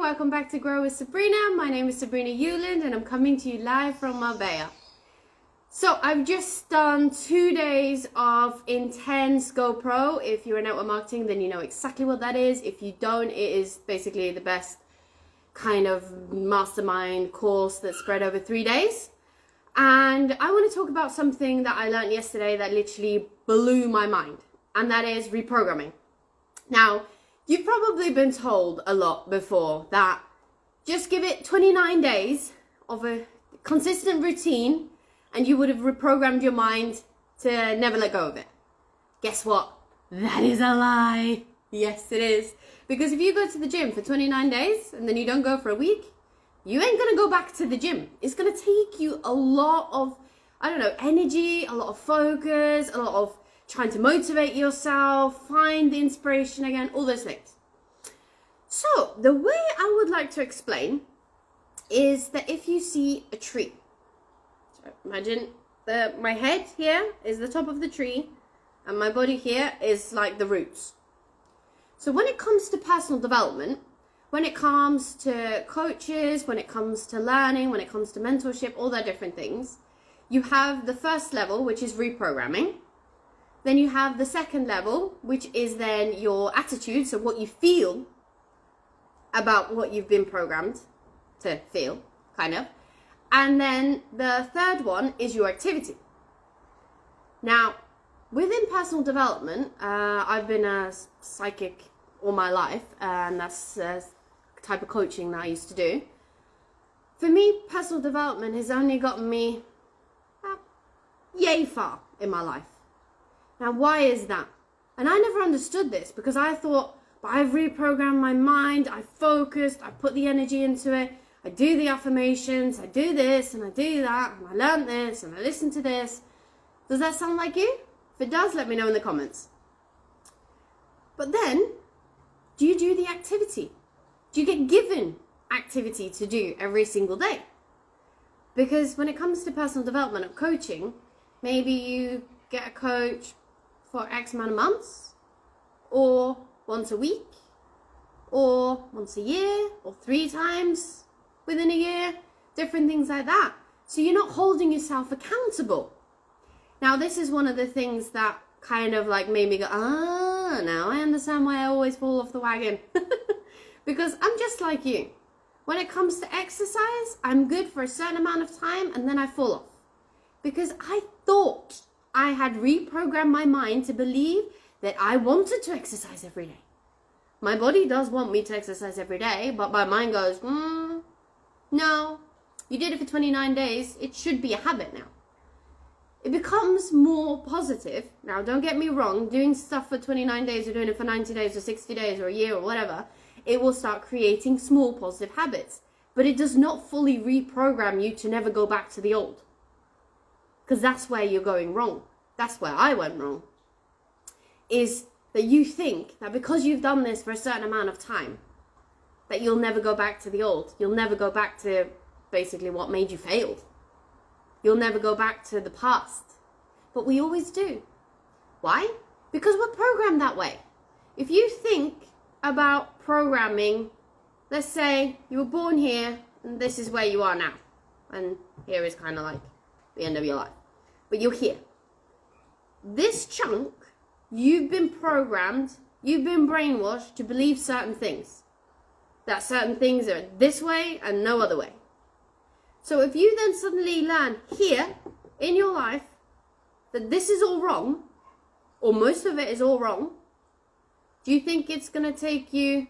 welcome back to Grow with Sabrina. My name is Sabrina Euland and I'm coming to you live from Marbella. So I've just done two days of intense GoPro. If you're in network marketing, then you know exactly what that is. If you don't, it is basically the best kind of mastermind course that's spread over three days. And I want to talk about something that I learned yesterday that literally blew my mind, and that is reprogramming. Now, you've probably been told a lot before that just give it 29 days of a consistent routine and you would have reprogrammed your mind to never let go of it. Guess what? That is a lie. Yes, it is. Because if you go to the gym for 29 days and then you don't go for a week, you ain't gonna go back to the gym. It's gonna take you a lot of, I don't know, energy, a lot of focus, a lot of trying to motivate yourself, find the inspiration again, all those things. So, the way I would like to explain is that if you see a tree, so imagine the my head here is the top of the tree, and my body here is like the roots. So when it comes to personal development, when it comes to coaches, when it comes to learning, when it comes to mentorship, all that different things, you have the first level, which is reprogramming. Then you have the second level, which is then your attitude, so what you feel about what you've been programmed to feel, kind of. And then the third one is your activity. Now, within personal development, uh, I've been a psychic all my life, and that's a type of coaching that I used to do. For me, personal development has only gotten me uh, yay far in my life. Now, why is that? And I never understood this because I thought, but I've reprogrammed my mind, I focused, I put the energy into it, I do the affirmations, I do this and I do that, and I learned this and I listen to this. Does that sound like you? If it does, let me know in the comments. But then, do you do the activity? Do you get given activity to do every single day? Because when it comes to personal development and coaching, maybe you get a coach for X amount of months, or once a week, or once a year, or three times within a year, different things like that. So you're not holding yourself accountable. Now, this is one of the things that kind of like made me go, ah, now I understand why I always fall off the wagon. because I'm just like you. When it comes to exercise, I'm good for a certain amount of time and then I fall off. Because I thought I had reprogrammed my mind to believe that I wanted to exercise every day. My body does want me to exercise every day, but my mind goes, mm, no, you did it for 29 days. It should be a habit now. It becomes more positive. Now, don't get me wrong, doing stuff for 29 days or doing it for 90 days or 60 days or a year or whatever, it will start creating small positive habits. But it does not fully reprogram you to never go back to the old because that's where you're going wrong. That's where I went wrong. Is that you think that because you've done this for a certain amount of time, that you'll never go back to the old. You'll never go back to basically what made you fail. You'll never go back to the past. But we always do. Why? Because we're programmed that way. If you think about programming, let's say you were born here and this is where you are now. And here is kind of like the end of your life but you're here. This chunk, you've been programmed, you've been brainwashed to believe certain things. That certain things are this way and no other way. So if you then suddenly learn here in your life that this is all wrong, or most of it is all wrong, do you think it's going to take you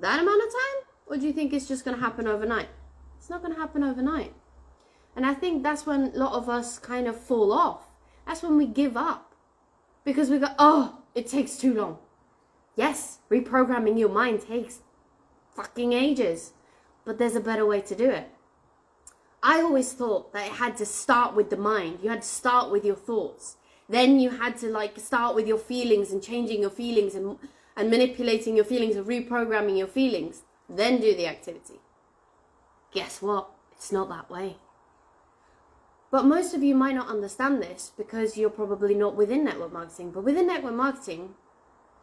that amount of time? Or do you think it's just going to happen overnight? It's not going to happen overnight. And I think that's when a lot of us kind of fall off. That's when we give up. Because we go, oh, it takes too long. Yes, reprogramming your mind takes fucking ages. But there's a better way to do it. I always thought that it had to start with the mind. You had to start with your thoughts. Then you had to like start with your feelings and changing your feelings and, and manipulating your feelings and reprogramming your feelings. Then do the activity. Guess what? It's not that way. But most of you might not understand this because you're probably not within network marketing. But within network marketing,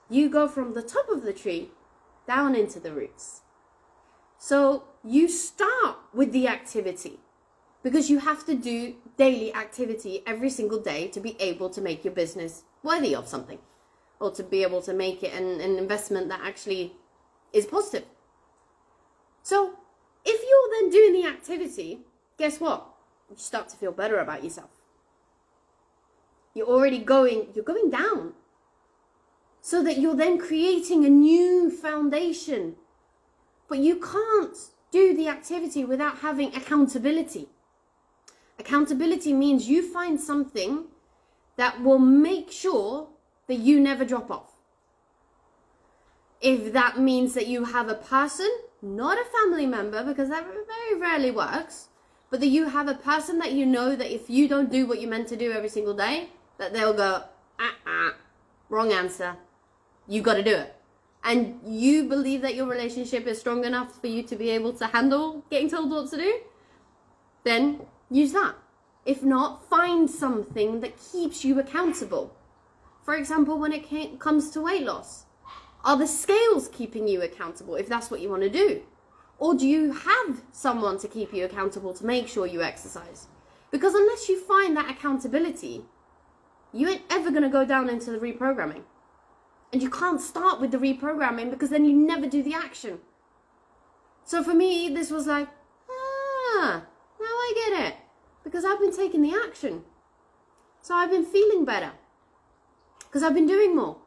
you go from the top of the tree down into the roots. So you start with the activity because you have to do daily activity every single day to be able to make your business worthy of something or to be able to make it an, an investment that actually is positive. So if you're then doing the activity, guess what? You start to feel better about yourself. You're already going, you're going down. So that you're then creating a new foundation. But you can't do the activity without having accountability. Accountability means you find something that will make sure that you never drop off. If that means that you have a person, not a family member, because that very rarely works, but that you have a person that you know that if you don't do what you're meant to do every single day, that they'll go, ah, ah, wrong answer. You got to do it. And you believe that your relationship is strong enough for you to be able to handle getting told what to do, then use that. If not, find something that keeps you accountable. For example, when it comes to weight loss, are the scales keeping you accountable if that's what you want to do? Or do you have someone to keep you accountable to make sure you exercise? Because unless you find that accountability, you ain't ever going to go down into the reprogramming. And you can't start with the reprogramming because then you never do the action. So for me, this was like, ah, now I get it. Because I've been taking the action. So I've been feeling better. Because I've been doing more.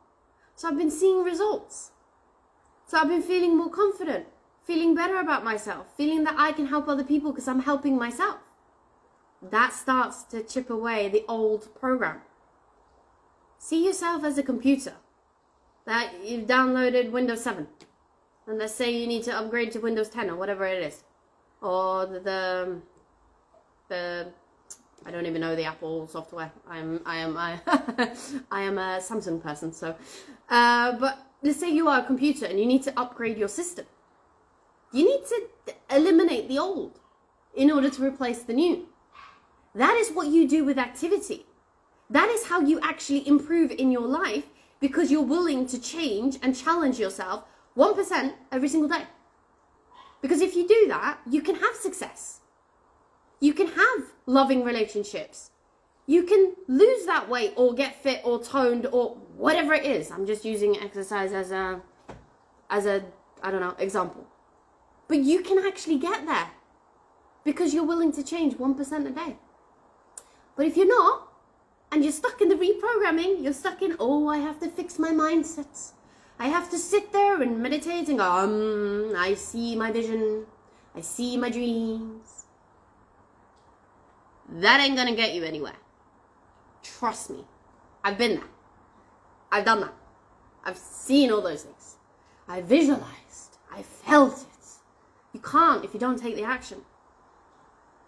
So I've been seeing results. So I've been feeling more confident feeling better about myself, feeling that I can help other people because I'm helping myself. That starts to chip away the old program. See yourself as a computer that you've downloaded Windows 7. And let's say you need to upgrade to Windows 10 or whatever it is. Or the, the, the I don't even know the Apple software. I am I am I, I am a Samsung person. So, uh, but let's say you are a computer and you need to upgrade your system. You need to eliminate the old in order to replace the new. That is what you do with activity. That is how you actually improve in your life because you're willing to change and challenge yourself 1% every single day. Because if you do that, you can have success. You can have loving relationships. You can lose that weight or get fit or toned or whatever it is. I'm just using exercise as a as a I don't know, example. But you can actually get there because you're willing to change 1% a day. But if you're not, and you're stuck in the reprogramming, you're stuck in, oh, I have to fix my mindsets. I have to sit there and meditate and go, um, I see my vision. I see my dreams. That ain't gonna get you anywhere. Trust me. I've been there. I've done that. I've seen all those things. I visualized. I felt it. You can't if you don't take the action.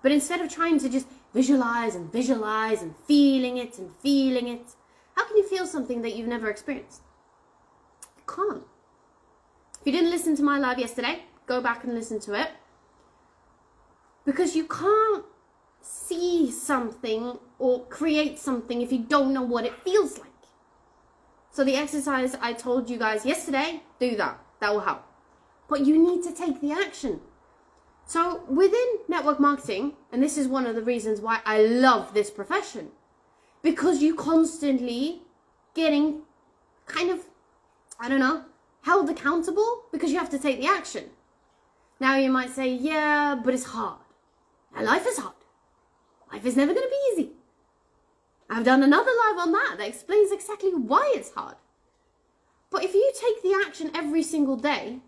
But instead of trying to just visualize and visualize and feeling it and feeling it, how can you feel something that you've never experienced? You can't. If you didn't listen to my live yesterday, go back and listen to it. Because you can't see something or create something if you don't know what it feels like. So the exercise I told you guys yesterday, do that. That will help but you need to take the action. So within network marketing, and this is one of the reasons why I love this profession, because you constantly getting kind of, I don't know, held accountable because you have to take the action. Now you might say, yeah, but it's hard. Now life is hard. Life is never going to be easy. I've done another live on that that explains exactly why it's hard. But if you take the action every single day,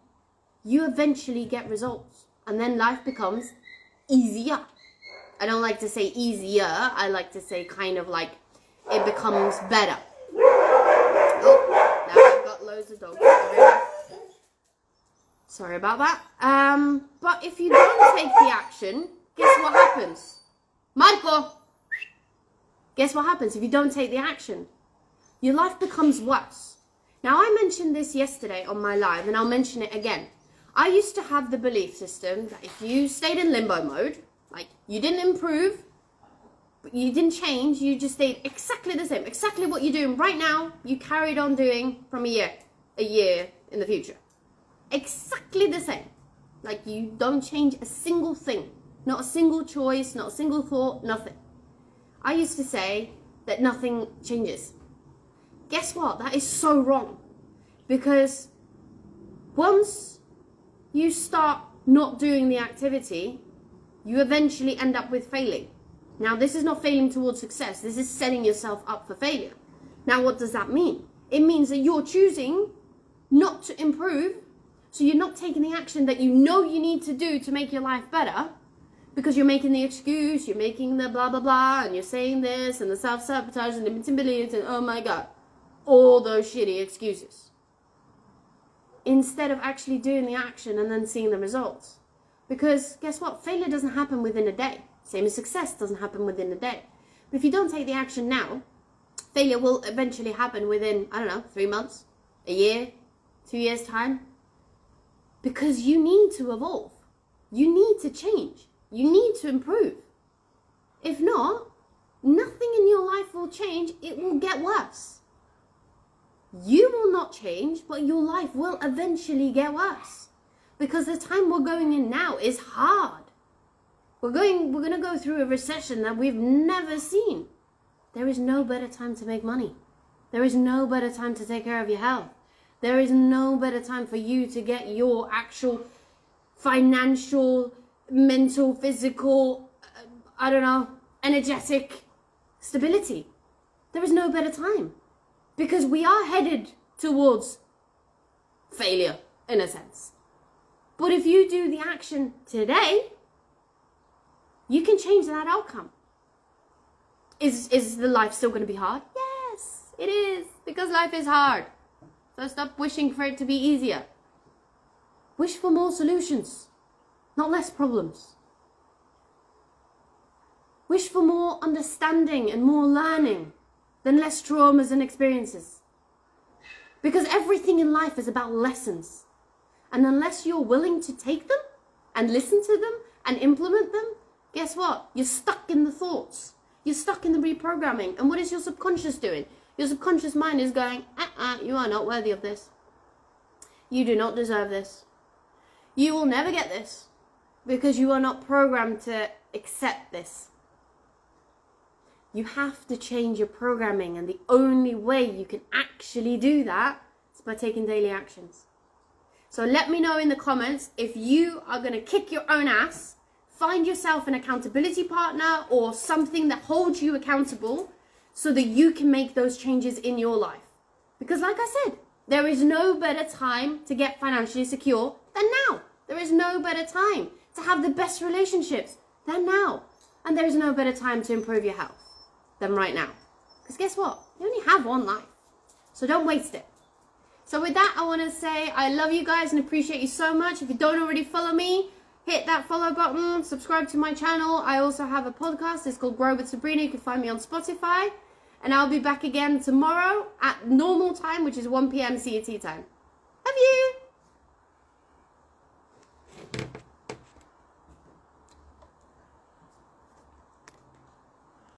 you eventually get results. And then life becomes easier. I don't like to say easier, I like to say kind of like it becomes better. Oh, now I've got loads of dogs. Sorry about that. Um, but if you don't take the action, guess what happens? Marco! Guess what happens if you don't take the action? Your life becomes worse. Now, I mentioned this yesterday on my live, and I'll mention it again. I used to have the belief system that if you stayed in limbo mode, like you didn't improve, but you didn't change, you just stayed exactly the same, exactly what you're doing right now, you carried on doing from a year, a year in the future. Exactly the same. Like you don't change a single thing, not a single choice, not a single thought, nothing. I used to say that nothing changes. Guess what? That is so wrong. Because once you start not doing the activity, you eventually end up with failing. Now, this is not failing towards success, this is setting yourself up for failure. Now, what does that mean? It means that you're choosing not to improve, so you're not taking the action that you know you need to do to make your life better because you're making the excuse, you're making the blah blah blah, and you're saying this and the self sabotage and the intimidations and oh my god, all those shitty excuses. Instead of actually doing the action and then seeing the results. Because guess what? Failure doesn't happen within a day. Same as success doesn't happen within a day. But if you don't take the action now, failure will eventually happen within, I don't know, three months, a year, two years' time. Because you need to evolve. You need to change. You need to improve. If not, nothing in your life will change, it will get worse. You will not change, but your life will eventually get worse. Because the time we're going in now is hard. We're going we're to go through a recession that we've never seen. There is no better time to make money. There is no better time to take care of your health. There is no better time for you to get your actual financial, mental, physical, uh, I don't know, energetic stability. There is no better time because we are headed towards failure in a sense. But if you do the action today, you can change that outcome. Is is the life still going to be hard? Yes, it is because life is hard. So stop wishing for it to be easier. Wish for more solutions, not less problems. Wish for more understanding and more learning than less traumas and experiences. Because everything in life is about lessons. And unless you're willing to take them and listen to them and implement them, guess what? You're stuck in the thoughts. You're stuck in the reprogramming. And what is your subconscious doing? Your subconscious mind is going, uh-uh, you are not worthy of this. You do not deserve this. You will never get this because you are not programmed to accept this. You have to change your programming, and the only way you can actually do that is by taking daily actions. So let me know in the comments if you are going to kick your own ass find yourself an accountability partner or something that holds you accountable so that you can make those changes in your life. Because, like I said, there is no better time to get financially secure than now. There is no better time to have the best relationships than now. And there is no better time to improve your health than right now. Because guess what? You only have one life. So don't waste it. So with that, I want to say I love you guys and appreciate you so much. If you don't already follow me, hit that follow button, subscribe to my channel. I also have a podcast. It's called Grow with Sabrina. You can find me on Spotify. And I'll be back again tomorrow at normal time, which is 1 p.m. CET time.